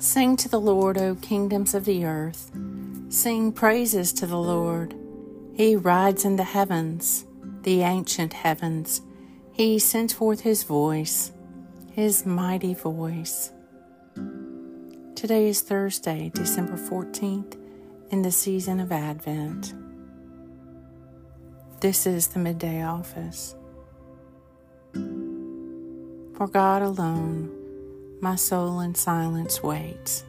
Sing to the Lord, O kingdoms of the earth. Sing praises to the Lord. He rides in the heavens, the ancient heavens. He sends forth his voice, his mighty voice. Today is Thursday, December 14th, in the season of Advent. This is the midday office. For God alone, my soul in silence waits.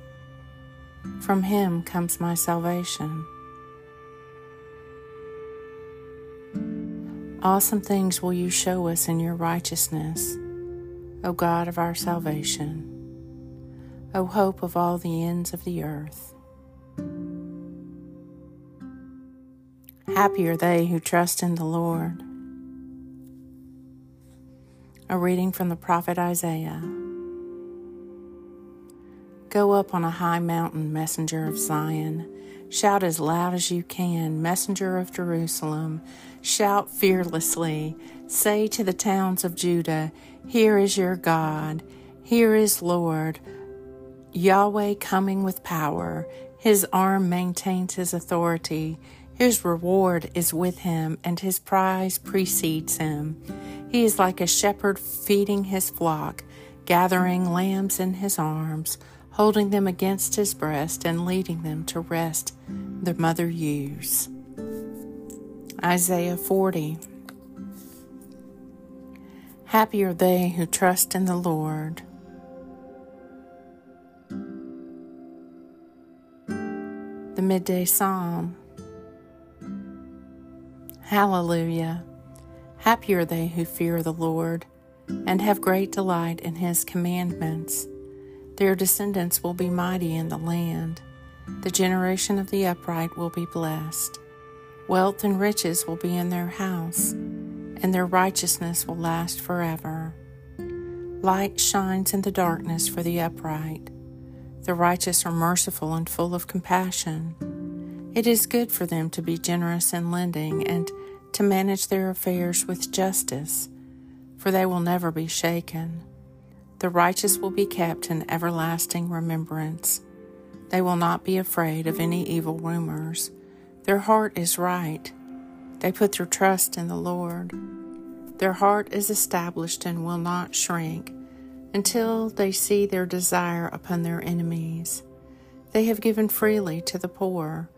From Him comes my salvation. Awesome things will you show us in your righteousness, O God of our salvation, O hope of all the ends of the earth. Happy are they who trust in the Lord. A reading from the prophet Isaiah. Go up on a high mountain, messenger of Zion. Shout as loud as you can, messenger of Jerusalem. Shout fearlessly. Say to the towns of Judah, Here is your God. Here is Lord. Yahweh coming with power. His arm maintains his authority. His reward is with him, and his prize precedes him. He is like a shepherd feeding his flock, gathering lambs in his arms, holding them against his breast, and leading them to rest their mother ewes. Isaiah 40. Happy are they who trust in the Lord. The Midday Psalm. Hallelujah. Happy are they who fear the Lord and have great delight in his commandments. Their descendants will be mighty in the land. The generation of the upright will be blessed. Wealth and riches will be in their house, and their righteousness will last forever. Light shines in the darkness for the upright. The righteous are merciful and full of compassion. It is good for them to be generous in lending and to manage their affairs with justice, for they will never be shaken. The righteous will be kept in everlasting remembrance. They will not be afraid of any evil rumors. Their heart is right. They put their trust in the Lord. Their heart is established and will not shrink until they see their desire upon their enemies. They have given freely to the poor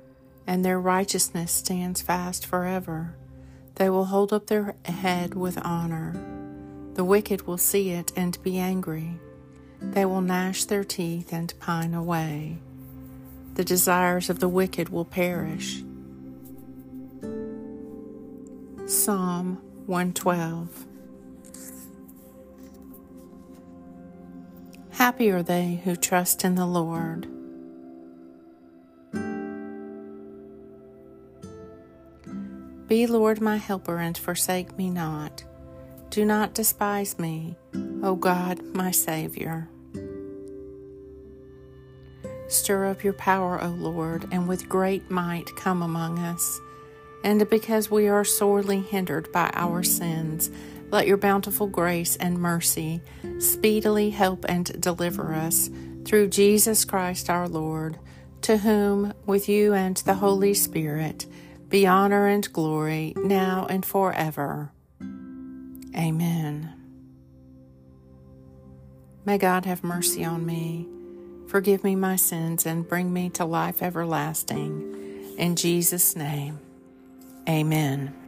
and their righteousness stands fast forever. They will hold up their head with honor. The wicked will see it and be angry. They will gnash their teeth and pine away. The desires of the wicked will perish. Psalm 112 Happy are they who trust in the Lord. Be, Lord, my helper, and forsake me not. Do not despise me, O God, my Savior. Stir up your power, O Lord, and with great might come among us. And because we are sorely hindered by our sins, let your bountiful grace and mercy speedily help and deliver us through Jesus Christ our Lord, to whom, with you and the Holy Spirit, be honor and glory now and forever. Amen. May God have mercy on me, forgive me my sins, and bring me to life everlasting. In Jesus' name, amen.